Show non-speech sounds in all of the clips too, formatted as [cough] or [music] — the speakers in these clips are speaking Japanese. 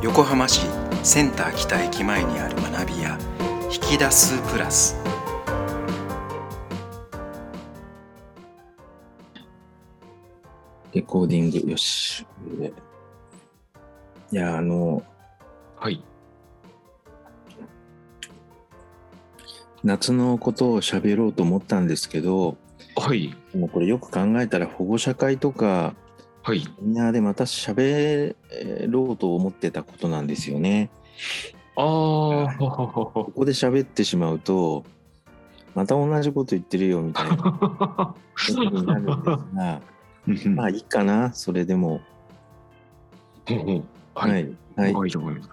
横浜市センター北駅前にある学び屋引き出すプラスレコーディングよしでいやあのはい。夏のことを喋ろうと思ったんですけどはい。もうこれよく考えたら保護者会とかはい。みんなでまた喋ろうと思ってたことなんですよね。ああ、[laughs] ここで喋ってしまうとまた同じこと言ってるよみたいなことになるんですがまあいいかなそれでも。はい。はい。はい。はい、と思います。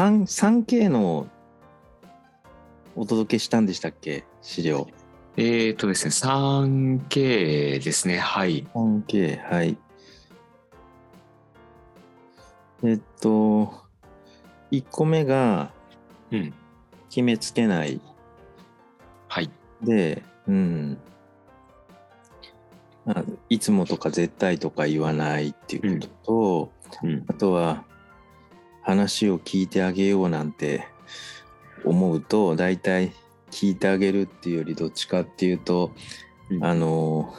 3 3K のお届けしたんでしたっけ？資料。えっ、ー、とですね、3K ですね。はい。3K はい。えっと1個目がうん。決めつけないはい。で、うん。あいつもとか絶対とか言わないっていうことと、うん。あとは話を聞いてあげようなんて思うと大体聞いてあげるっていうよりどっちかっていうと、うんあの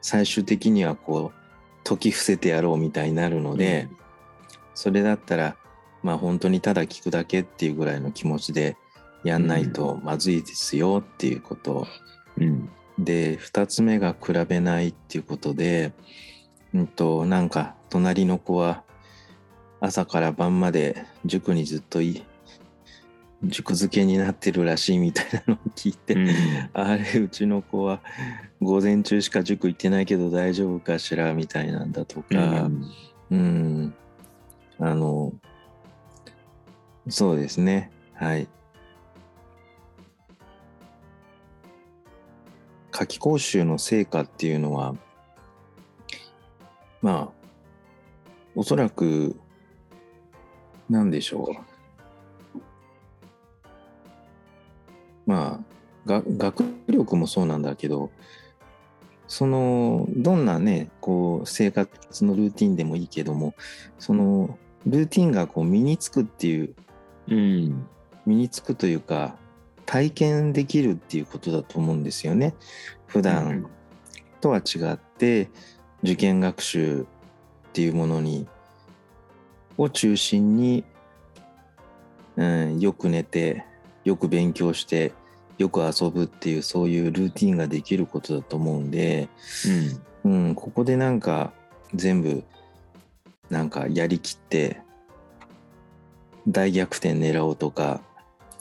最終的にはこう解き伏せてやろうみたいになるので、それだったらまあ本当にただ聞くだけっていうぐらいの気持ちでやんないとまずいですよっていうこと、うん。で2つ目が比べないっていうことで、うんと、なんか隣の子は朝から晩まで塾にずっとい塾漬けになってるらしいみたいなのを聞いて、うん。あれうちの子は午前中しか塾行ってないけど大丈夫かしらみたいなんだとか、うん、あのそうですね。はい。夏期講習の成果っていうのはまあおそらく何でしょうまあが学力もそうなんだけどそのどんなねこう生活のルーティンでもいいけどもそのルーティンがこう身につくっていううん。身につくというか体験できるっていうことだと思うんですよね普段とは違って受験学習っていうものにを中心に、うん、よく寝てよく勉強してよく遊ぶっていうそういうルーティンができることだと思うんで、うん、ここでなんか全部なんかやりきって大逆転狙おうとか、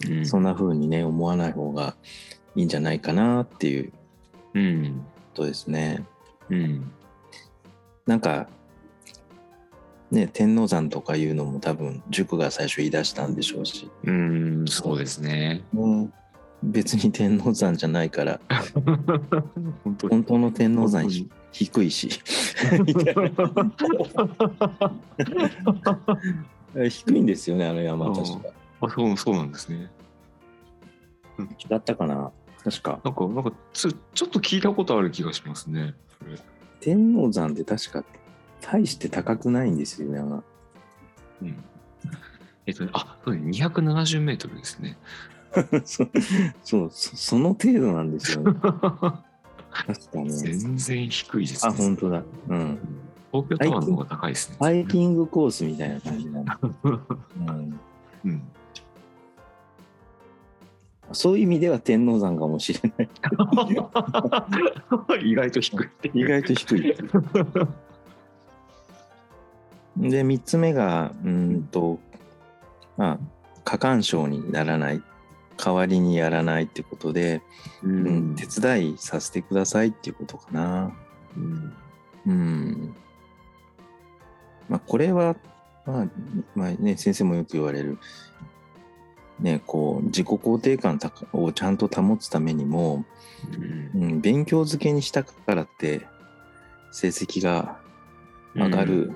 うん。そんな風にね思わない方がいいんじゃないかなっていううん。ことですね。うん。なんかね天王山とかいうのも多分塾が最初言い出したんでしょうし、うん。そうですね。うん、別に天王山じゃないから本当の天王山低いし [laughs] 低いんですよねあの山確か。あそうそうなんですね。違ったかな？確かなんか、なんかつ、ちょっと聞いたことある気がしますね。天王山って確か大して高くないんですよね。うん。えっとね、あ、そうね、270メートルですね。[laughs] そうそうそその程度なんですよね。確かね。全然低いですあね。本当だ。うん。東京タワーの方が高いですね。ハイキングコースみたいな感じなんだ、[laughs] うん。うん。そういう意味では天王山かもしれない。[laughs] 意外と低い。意外と低い。で3つ目がうーんとまあ過干渉にならない代わりにやらないってことで、ううんん。手伝いさせてくださいっていうことかな。うんうん。まあこれは、まあ、まあね、先生もよく言われる、ね、こう自己肯定感をちゃんと保つためにも、うん、勉強漬けにしたからって成績が上がる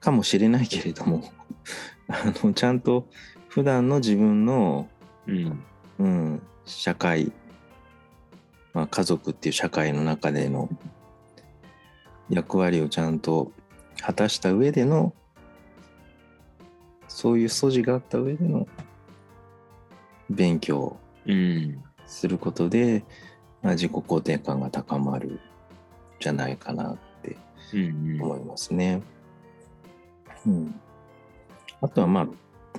かもしれないけれども、[laughs] あのちゃんと普段の自分の、うん。うん、社会、まあ、家族っていう社会の中での役割をちゃんと果たした上でのそういう素地があった上での勉強うん。することで、まあ、自己肯定感が高まるんじゃないかなってうんうん。思いますね。うん、あとはま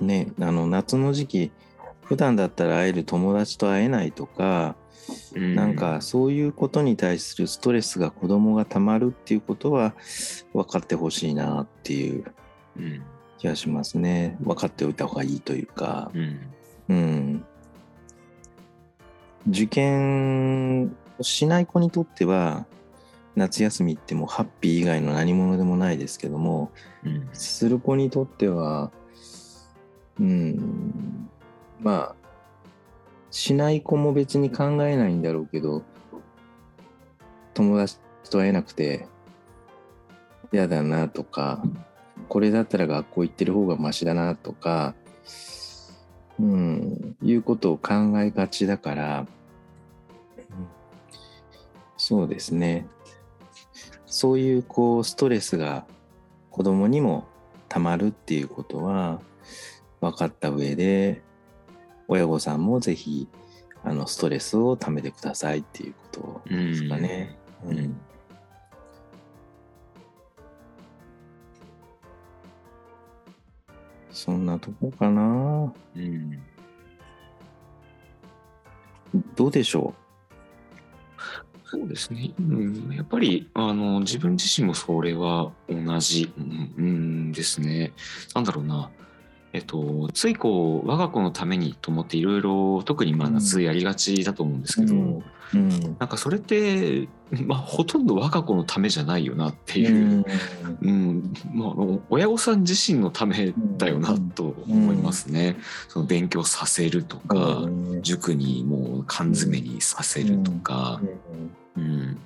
あねあの夏の時期普段だったら会える友達と会えないとか、うんなんか、そういうことに対するストレスが子供がたまるっていうことは分かってほしいなっていううん。気がしますね。分かっておいた方がいいというか、うん。うん。受験をしない子にとっては夏休みってもうハッピー以外の何者でもないですけどもうん。する子にとってはうんまあしない子も別に考えないんだろうけど友達と会えなくて嫌だなとかこれだったら学校行ってる方がマシだなとかうんいうことを考えがちだからそうですね。そういうこうストレスが子供にもたまるっていうことは分かった上で親御さんもぜひあのストレスをためてくださいっていうことですかね。うん。うん。そんなとこかな。うん。どうでしょそうですね。うん、やっぱり、あの、自分自身もそれは同じ、うん、うんですね。なんだろうな。えっと、ついこう、我が子のためにと思っていろいろ、特にまあ夏やりがちだと思うんですけど、うん。う。うん。なんかそれって、まあ、ほとんど我が子のためじゃないよなっていう、うん。まああの、親御さん自身のためだよなと思いますね。その勉強させるとか、うん。塾にもう缶詰にさせるとか、うん。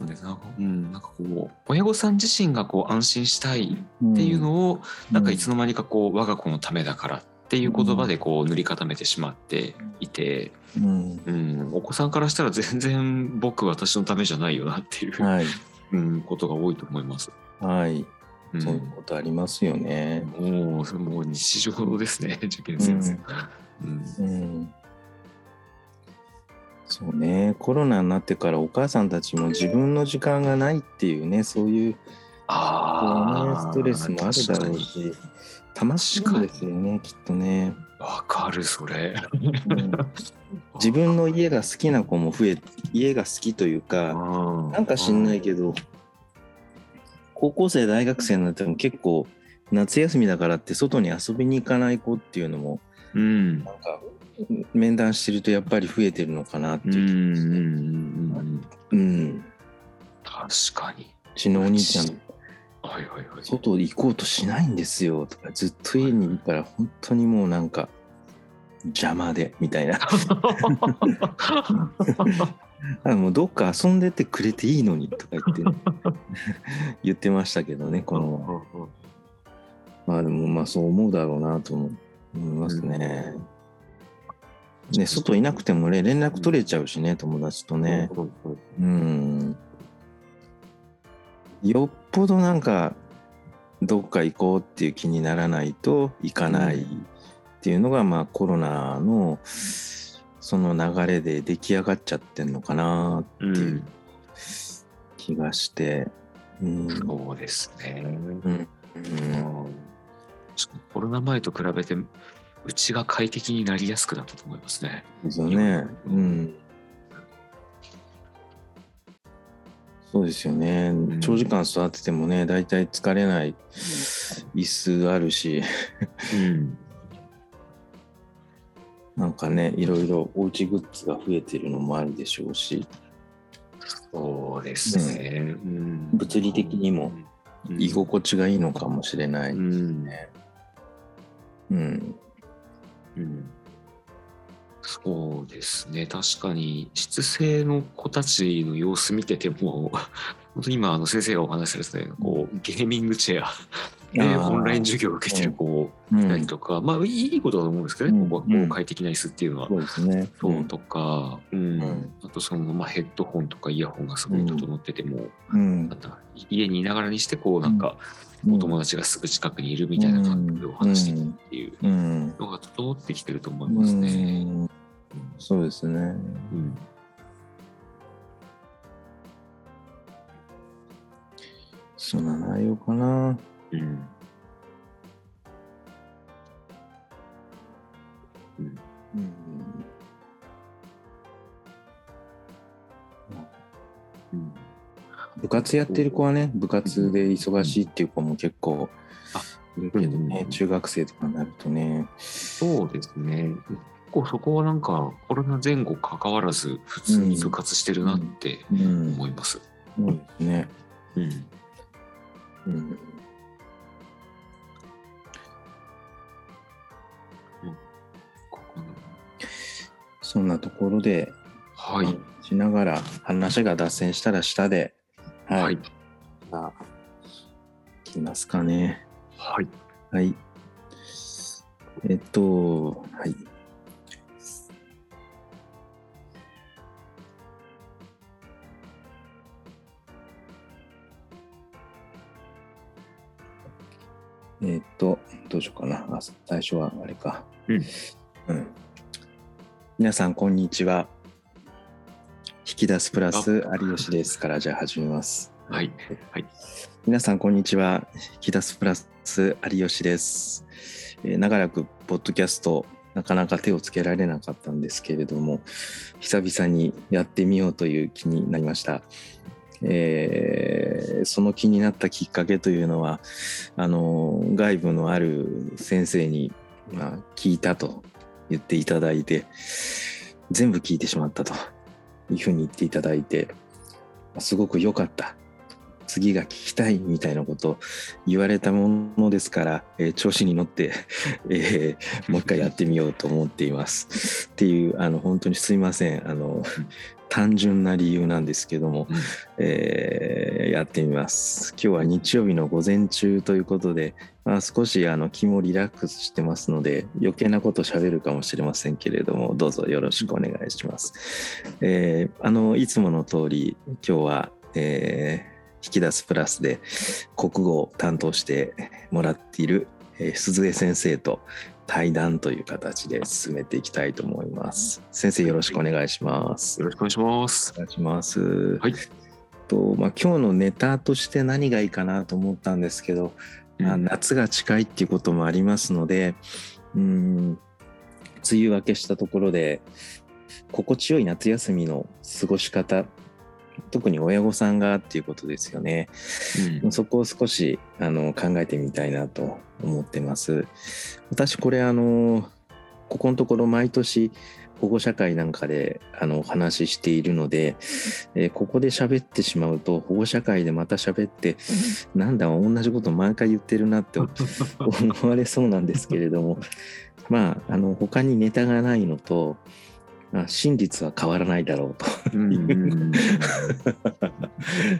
なんでなんか、うん、なんかこう、親御さん自身がこう安心したいっていうのを、なんかいつの間にかこう、我が子のためだからっていう言葉でこう塗り固めてしまっていて、うん。うん、お子さんからしたら全然僕私のためじゃないよなっていう、はい。[laughs] うん、ことが多いと思います。はい、うん。そういうことありますよね。もう、もう日常ですね、受験生活。うん。うんそうね。コロナになってからお母さんたちも自分の時間がないっていうねそういうああ、ストレスもあるだろうしたまってるんですよねきっとね、わかる、それ。うん。自分の家が好きな子も増え家が好きというかななんか知んないけど高校生大学生になっても結構夏休みだからって外に遊びに行かない子っていうのもうん。なんか面談してるとやっぱり増えてるのかなってうんうんいううんうん。うん。確かに。うちのお兄ちゃん、はいはいはい。外行こうとしないんですよとか、ずっと家にいるから、本当にもうなんか、邪魔で、みたいな。[laughs] あもうどっか遊んでってくれていいのにとか言って、[laughs] 言ってましたけどね、この、まあでもまあそう思うだろうなと思いますね。ね、外いなくてもね、連絡取れちゃうしね、友達とね。うん。よっぽどなんか、どっか行こうっていう気にならないと行かないっていうのが、まあコロナのその流れで出来上がっちゃってんのかなってう。いうん気がして。うん。そうですね。うん。うんコロナ前と比べて、うちが快適になりやすくなったと思いますね。ですよね。うん。そうですよね。ん長時間座っててもね、大体疲れない椅子あるし、うん。なんかね、いろいろおうちグッズが増えてるのもあるでしょうし、そうですね。うん物理的にもうん居心地がいいのかもしれない。うん。うん。うん。そうですね。確かに質性の子たちの様子見てても [laughs] 本当に今あの先生がお話しされてたようなこうゲーミングチェア [laughs] でオンライン授業を受けてる子いたりとか、まあいいことだと思うんですけどね、こここう快適な椅子っていうのは。そうですね。そうとか、うん。あとその、まあ、ヘッドホンとかイヤホンがすごい整ってても、うん。家にいながらにしてこうなんか、お友達がすぐ近くにいるみたいな感覚でお話してるっていううん。のが整ってきてると思いますね。うん。そうですね。うん。そんな内容かな。うんうん。うん。うん部活やってる子はね、部活で忙しいっていう子も結構いるけどね、うん中学生とかになるとね。そうですね。結構そこはなんかコロナ前後関わらず普通に部活してるなってうん思います。そうですね。うんうんそんなところで、はい。しながら話が脱線したら下で、はい。はい。まあ、いきますかね。はい。はい。えっと、はい。えっと、どうしようかな。あ最初はあれか。うん。うん。皆さん、こんにちは。引き出すプラス有吉ですから、じゃあ始めます。はい。はい。皆さんこんにちは引き出すプラス有吉です、えー長らくポッドキャストなかなか手をつけられなかったんですけれども久々にやってみようという気になりました、えーその気になったきっかけというのはあの外部のある先生に、まあ、聞いたと言っていただいて全部聞いてしまったというふうに言っていただいてすごく良かった次が聞きたいみたいなことを言われたものですから、えー調子に乗って、[laughs] えーもう一回やってみようと思っています。っていうあの本当にすいませんあの単純な理由なんですけども、えーやってみます。今日は日曜日の午前中ということで、まあ、少しあの気もリラックスしてますので余計なこと喋るかもしれませんけれどもどうぞよろしくお願いします。えーあのいつもの通り今日は、えー引き出すプラスで国語を担当してもらっている、えー鈴江先生と対談という形で進めていきたいと思います。先生よろしくお願いします。よろしくお願いします。お願いします。はい。とまあ、今日のネタとして何がいいかなと思ったんですけど、まあ、夏が近いっていうこともありますのでうん梅雨明けしたところで心地よい夏休みの過ごし方特に親御さんがっていうことですよね。うんそこを少しあの考えてみたいなと思ってます。私これあのここのところ毎年保護者会なんかであのお話ししているので、えーここで喋ってしまうと保護者会でまた喋ってなんだ同じこと毎回言ってるなって [laughs] 思われそうなんですけれどもまああの他にネタがないのと、まあ、真実は変わらないだろうと。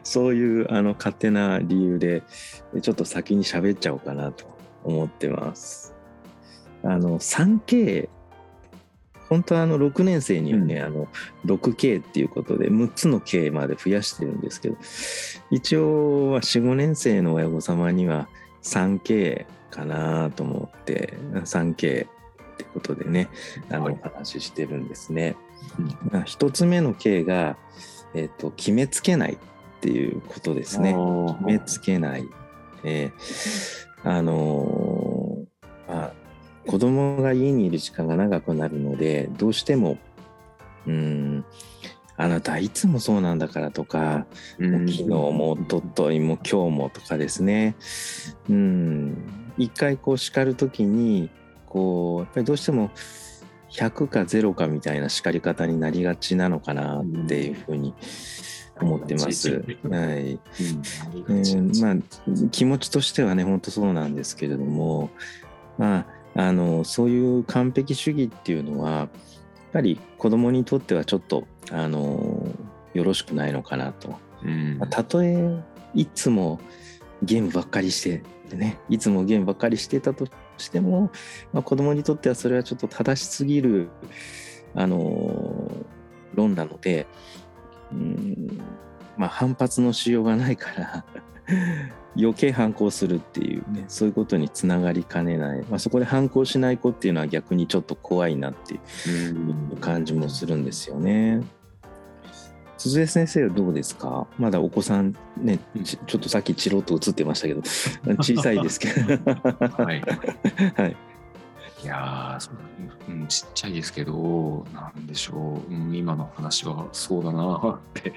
そういうあの勝手な理由でちょっと先に喋っちゃおうかなと思ってます。あの 3K 本当はあの6年生にはね、うん。あの 6K っていうことで6つの K まで増やしてるんですけど一応は45年生の親御様には 3K かなと思って 3K ってことでねあのはい。お話ししてるんですね。うん。まあ一つ目の K が、えっと決めつけないっていうことですね。決めつけない。えーあのーまあ、子供が家にいる時間が長くなるのでどうしてもうんあなたいつもそうなんだからとか、もう昨日もおとといも今日もとかですね。うん。一回こう叱る時にこうやっぱりどうしても100か0かみたいな叱り方になりがちなのかなっていうふうに思ってます。気持ちとしてはね本当そうなんですけれどもまああのそういう完璧主義っていうのはやっぱり子供にとってはちょっとあのよろしくないのかなと。うん。たとえいつもゲームばっかりしてねいつもゲームばっかりしてたとしても、まあ、子供にとってはそれはちょっと正しすぎるあのー論なのでうんまあ反発のしようがないから [laughs] 余計反抗するっていうねそういうことにつながりかねない、まあ、そこで反抗しない子っていうのは逆にちょっと怖いなっていう感じもするんですよね。鈴江先生はどうですか？まだお子さんねちちょっとさっきチロッと映ってましたけど [laughs] 小さいですけど。はい。[laughs] はいいやーそううん、ちっちゃいですけど、なんでしょう、うん、今の話はそうだなって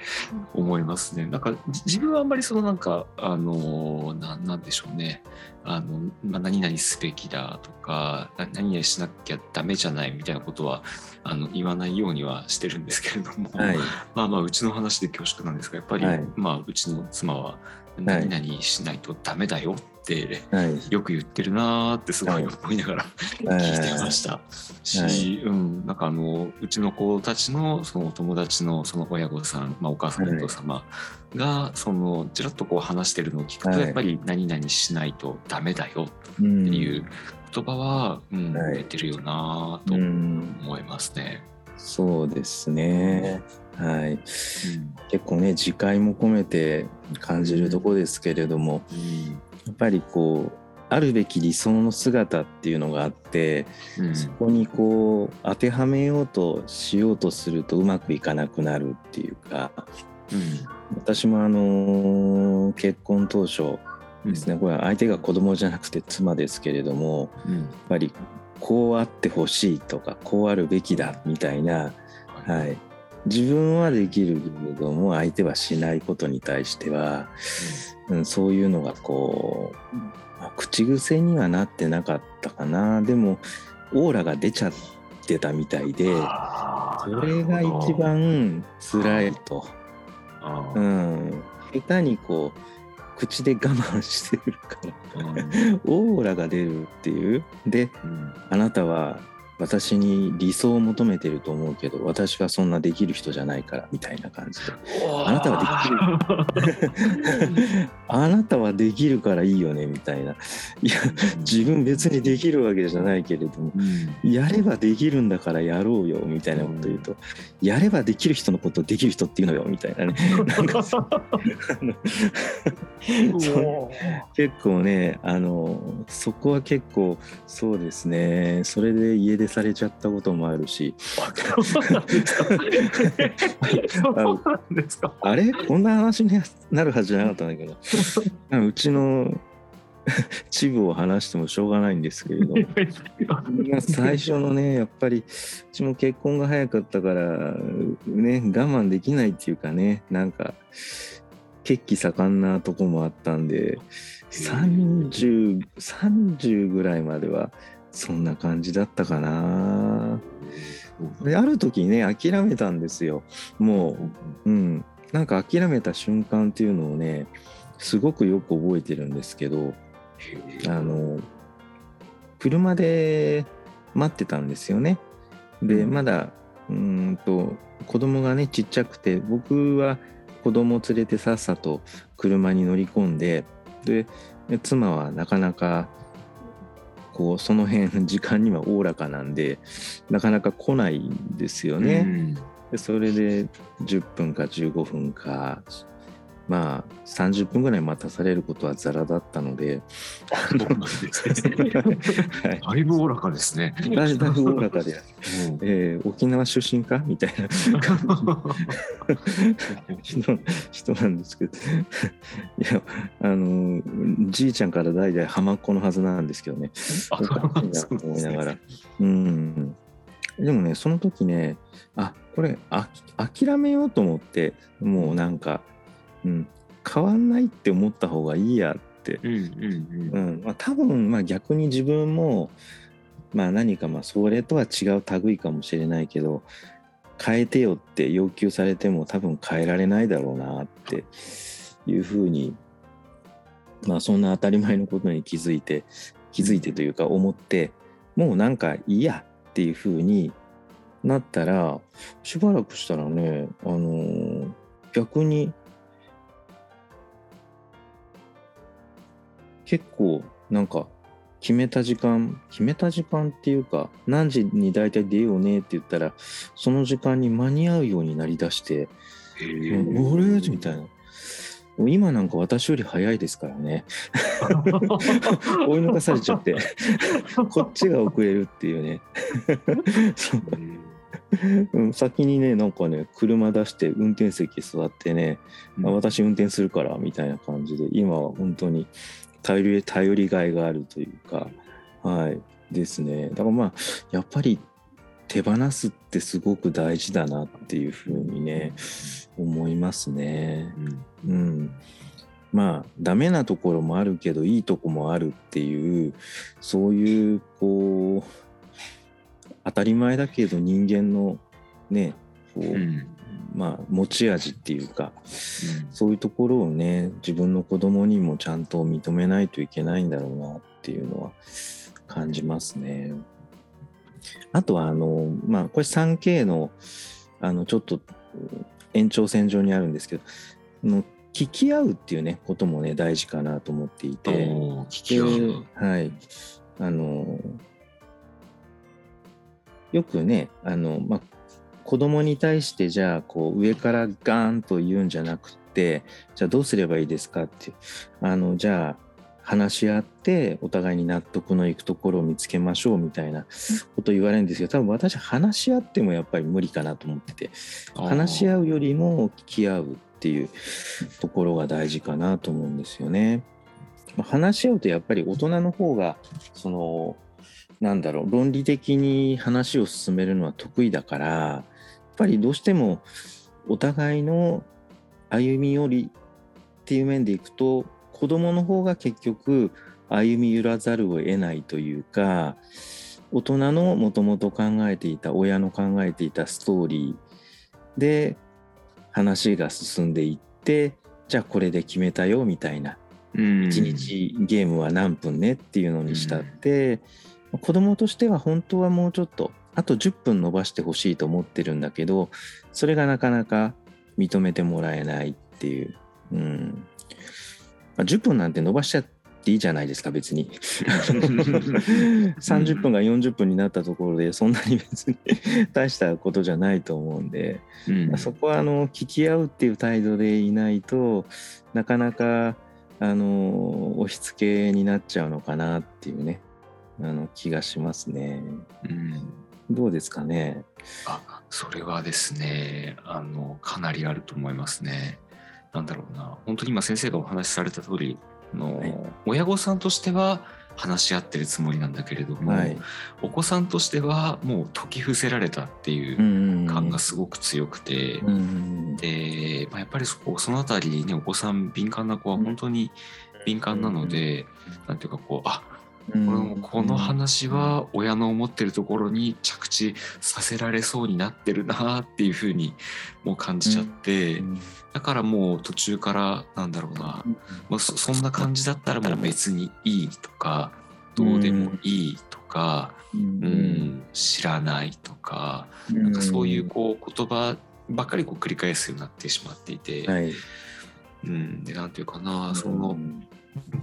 思いますね。なんかじ自分はあんまりそのなんか、あのーななんでしょうね、あのまあ、何々すべきだとか、な何々しなきゃダメじゃないみたいなことはあの言わないようにはしてるんですけれども、はい。[laughs] まあまあうちの話で恐縮なんですが、やっぱり、はい。まあうちの妻は何々しないとダメだよって、はい。よく言ってるなーってすごい思いながら聞いてました。し、はい。うん、なんかあのうちの子たちのそのお友達のその親御さん、まあ、お母さんはい。お父様がそのちらっとこう話してるのを聞くと、はい。やっぱり何々しないとダメだようってんいう言葉は、うんはい。出てるよなーとうん。思いますね。そうですね。はい。うん。結構ね自戒も込めて感じるとこですけれども、やっぱりこうあるべき理想の姿っていうのがあってうん。そこにこう当てはめようとしようとするとうまくいかなくなるっていうか私もあの結婚当初ですねこれは相手が子供じゃなくて妻ですけれどもうん。やっぱりこうあってほしいとかこうあるべきだみたいな、はい、自分はできるけれども相手はしないことに対しては、うん、そういうのがこう、まあ口癖にはなってなかったかな。でもオーラが出ちゃってたみたいでそれが一番辛いと、うん、下手にこう口で我慢してるからうん。[laughs] オーラが出るっていう。でうん。あなたは私に理想を求めてると思うけど私はそんなできる人じゃないからみたいな感じで。あなたは [laughs] あなたはできるからいいよねみたいな。いや自分別にできるわけじゃないけれどもうん。やればできるんだからやろうよみたいなこと言うと、やればできる人のことをできる人っていうのよみたいなね。[laughs] なんか結構ねあのそこは結構そうですね。それで家出されちゃったこともあるし。[laughs] あれ？こんな話になるはずじゃなかったんだけど。[laughs] うちの [laughs] チブを話してもしょうがないんですけれどまあ最初のねやっぱりうちも結婚が早かったからね我慢できないっていうかねなんか血気盛んなとこもあったんで3030 30ぐらいまではそんな感じだったかな。である時ね諦めたんですよ。もううん。なんか諦めた瞬間っていうのをねすごくよく覚えてるんですけどあの車で待ってたんですよね。でまだうーんと子供がねちっちゃくて僕は子供を連れてさっさと車に乗り込んでで妻はなかなかこうその辺時間にはおおらかなんでなかなか来ないんですよね。でそれで10分か15分かまあ30分ぐらい待たされることはザラだったので、[laughs] だいぶおおらかですね。だいぶおおらかで、えー沖縄出身か？みたいな。[laughs] 人人なんですけど。いやあのじいちゃんから代々浜っ子のはずなんですけどね。思いながら。うん。でもね、その時ね、あ、これ、あ諦めようと思って、もうなんか、うん、変わんないって思った方がいいやって。多分、まあ逆に自分も、まあ何か、まあそれとは違う類かもしれないけど、変えてよって要求されても多分変えられないだろうなっていうふうに、まあそんな当たり前のことに気づいて、気づいてというか思って、もうなんかいいやっていうふうになったら、しばらくしたらね、あのー逆に結構なんか決めた時間決めた時間っていうか何時に大体出ようねって言ったらその時間に間に合うようになりだして「俺?」みたいな。今なんか私より早いですからね [laughs] 追い抜かされちゃってこっちが遅れるっていうねうん、先にねなんかね車出して運転席座ってね、うん、私運転するからみたいな感じで今は本当に頼り頼りがいがあるというかはい。ですね。だからまあやっぱり手放すってすごく大事だなっていうふうにね思いますね。うん、うん、まあダメなところもあるけどいいとこもあるっていうそういうこう当たり前だけど人間のねこう、うん、まあ、持ち味っていうか、うん、そういうところをね自分の子供にもちゃんと認めないといけないんだろうなっていうのは感じますね。あとはあのまあこれ 3K のあのちょっと延長線上にあるんですけどの聞き合うっていうねこともね大事かなと思っていて。聞き合う。はい。あのよくねあの、まあ、子供に対してじゃあこう上からガーンと言うんじゃなくてじゃあどうすればいいですかってあのじゃあ話し合ってお互いに納得のいくところを見つけましょうみたいなこと言われるんですけど多分私話し合ってもやっぱり無理かなと思ってて話し合うよりも聞き合うっていうところが大事かなと思うんですよね。話し合うとやっぱり大人の方がそのなんだろう論理的に話を進めるのは得意だからっぱりどうしてもお互いの歩み寄りっていう面でいくと子供の方が結局歩み寄らざるを得ないというか大人のもともと考えていた親の考えていたストーリーで話が進んでいってじゃあこれで決めたよみたいな1日ゲームは何分ねっていうのにしたって子供としては本当はもうちょっとあと10分伸ばしてほしいと思ってるんだけどそれがなかなか認めてもらえないっていう、うん。まあ、10分なんて伸ばしちゃっていいじゃないですか別に。30分が40分になったところでそんなに別に [laughs] 大したことじゃないと思うんで、うん、そこはあの聞き合うっていう態度でいないとなかなかあの押し付けになっちゃうのかなっていうね。あの気がしますね。うんどうですかね？あそれはですねあのかなりあると思いますね。なんだろうな。本当に今先生がお話しされた通りの、はい、親御さんとしては話し合ってるつもりなんだけれども、はい、お子さんとしてはもう解き伏せられたっていう感がすごく強くて、で、まあ、やっぱりそこその辺りねお子さん敏感な子は本当に敏感なので、うん、なんていうかこうあこのこの話は親の思ってるところに着地させられそうになってるなっていうふうにもう感じちゃって、だからもう途中からなんだろうな、もうそんな感じだったらもう別にいいとかどうでもいいとか、うん、知らないとか、なんかそういうこう言葉ばっかりこう繰り返すようになってしまっていて、はい、うん、でなんていうかなその、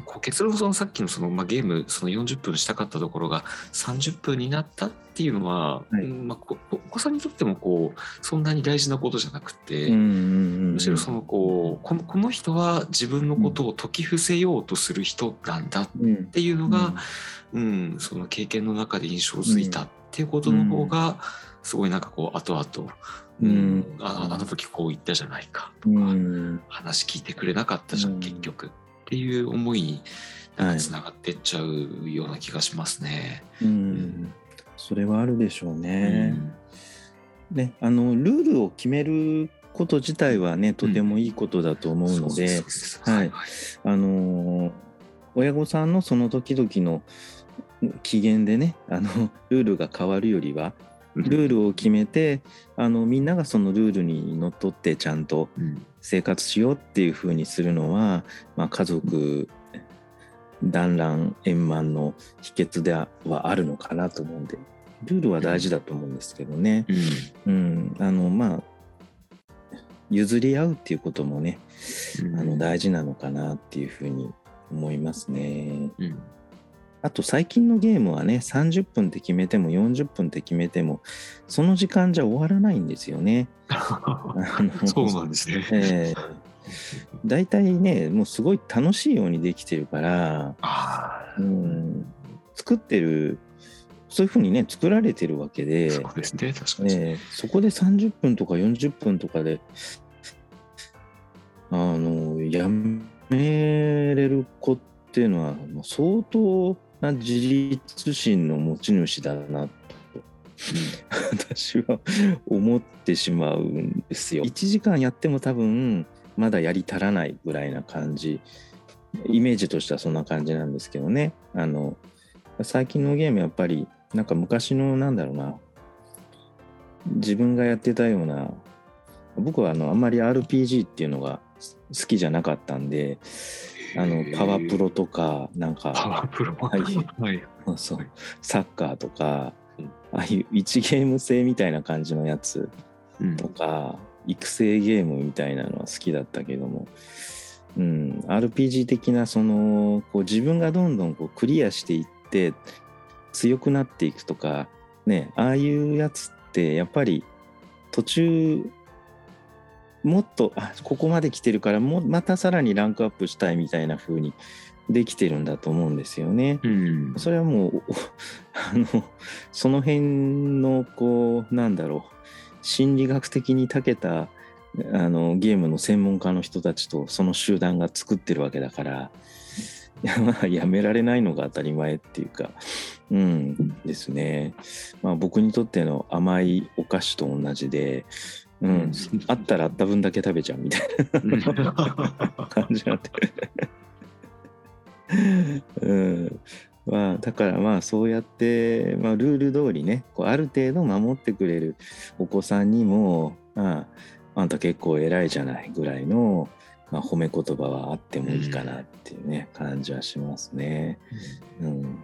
こう結論そのさっきのその、まあ、ゲームその40分したかったところが30分になったっていうのは、はい、まあ、お子さんにとってもこうそんなに大事なことじゃなくて、むしろそのこうこのこの人は自分のことを解き伏せようとする人なんだっていうのが、うん、うん、その経験の中で印象づいたっていうことの方が、すごいなんかこう後々、うん、ああの時こう言ったじゃないか。とか、話聞いてくれなかったじゃん、結局。っていう思いにつながってっちゃうような気がしますね。はい、うん、それはあるでしょうね。うん、ねあのルールを決めること自体はねとてもいいことだと思うので、はい、あの親御さんのその時々の機嫌でねあのルールが変わるよりはルールを決めてあのみんながそのルールにのっとってちゃんと生活しようっていうふうにするのは、まあ、家族団らん円満の秘訣ではあるのかなと思うんでルールは大事だと思うんですけどね、うん、うん、あのまあ譲り合うっていうこともね、うん、あの大事なのかなっていうふうに思いますね。うんあと最近のゲームはね30分って決めても40分って決めてもその時間じゃ終わらないんですよね。[laughs] そうなんですね。ええ大体ねもうすごい楽しいようにできてるから、うん、作ってるそういうふうにね作られてるわけで、そうですね、確かに。ええそこで30分とか40分とかであのやめれる子っていうのは相当な自立心の持ち主だなと私は思ってしまうんですよ。1時間やっても多分まだやり足らないぐらいな感じ。イメージとしてはそんな感じなんですけどね。あの最近のゲームやっぱりなんか昔のなんだろうな。自分がやってたような僕はあのあんまり RPG っていうのが好きじゃなかったんであのパワープロとかなんパかワープロ。はいはい。そうサッカーとかうんああいう1ゲーム制みたいな感じのやつうんとか育成ゲームみたいなのは好きだったけども、うん、RPG 的なそのこう自分がどんどんこうクリアしていって強くなっていくとかねああいうやつってやっぱり途中もっとあここまで来てるからもまたさらにランクアップしたいみたいな風にできてるんだと思うんですよね。うん。それはもうお [laughs] あのその辺のこうなんだろう心理学的に長けたあのゲームの専門家の人たちとその集団が作ってるわけだから [laughs] やめられないのが当たり前っていうかうんですねまあ僕にとっての甘いお菓子と同じで、うん。うんあったらあった分だけ食べちゃうみたいな。感じなんで。うん。まあ、だからまあそうやって、まあ、ルール通りねこうある程度守ってくれるお子さんにも、まあ、あんた結構偉いじゃないぐらいの、まあ、褒め言葉はあってもいいかなっていうね、感じはしますね。うん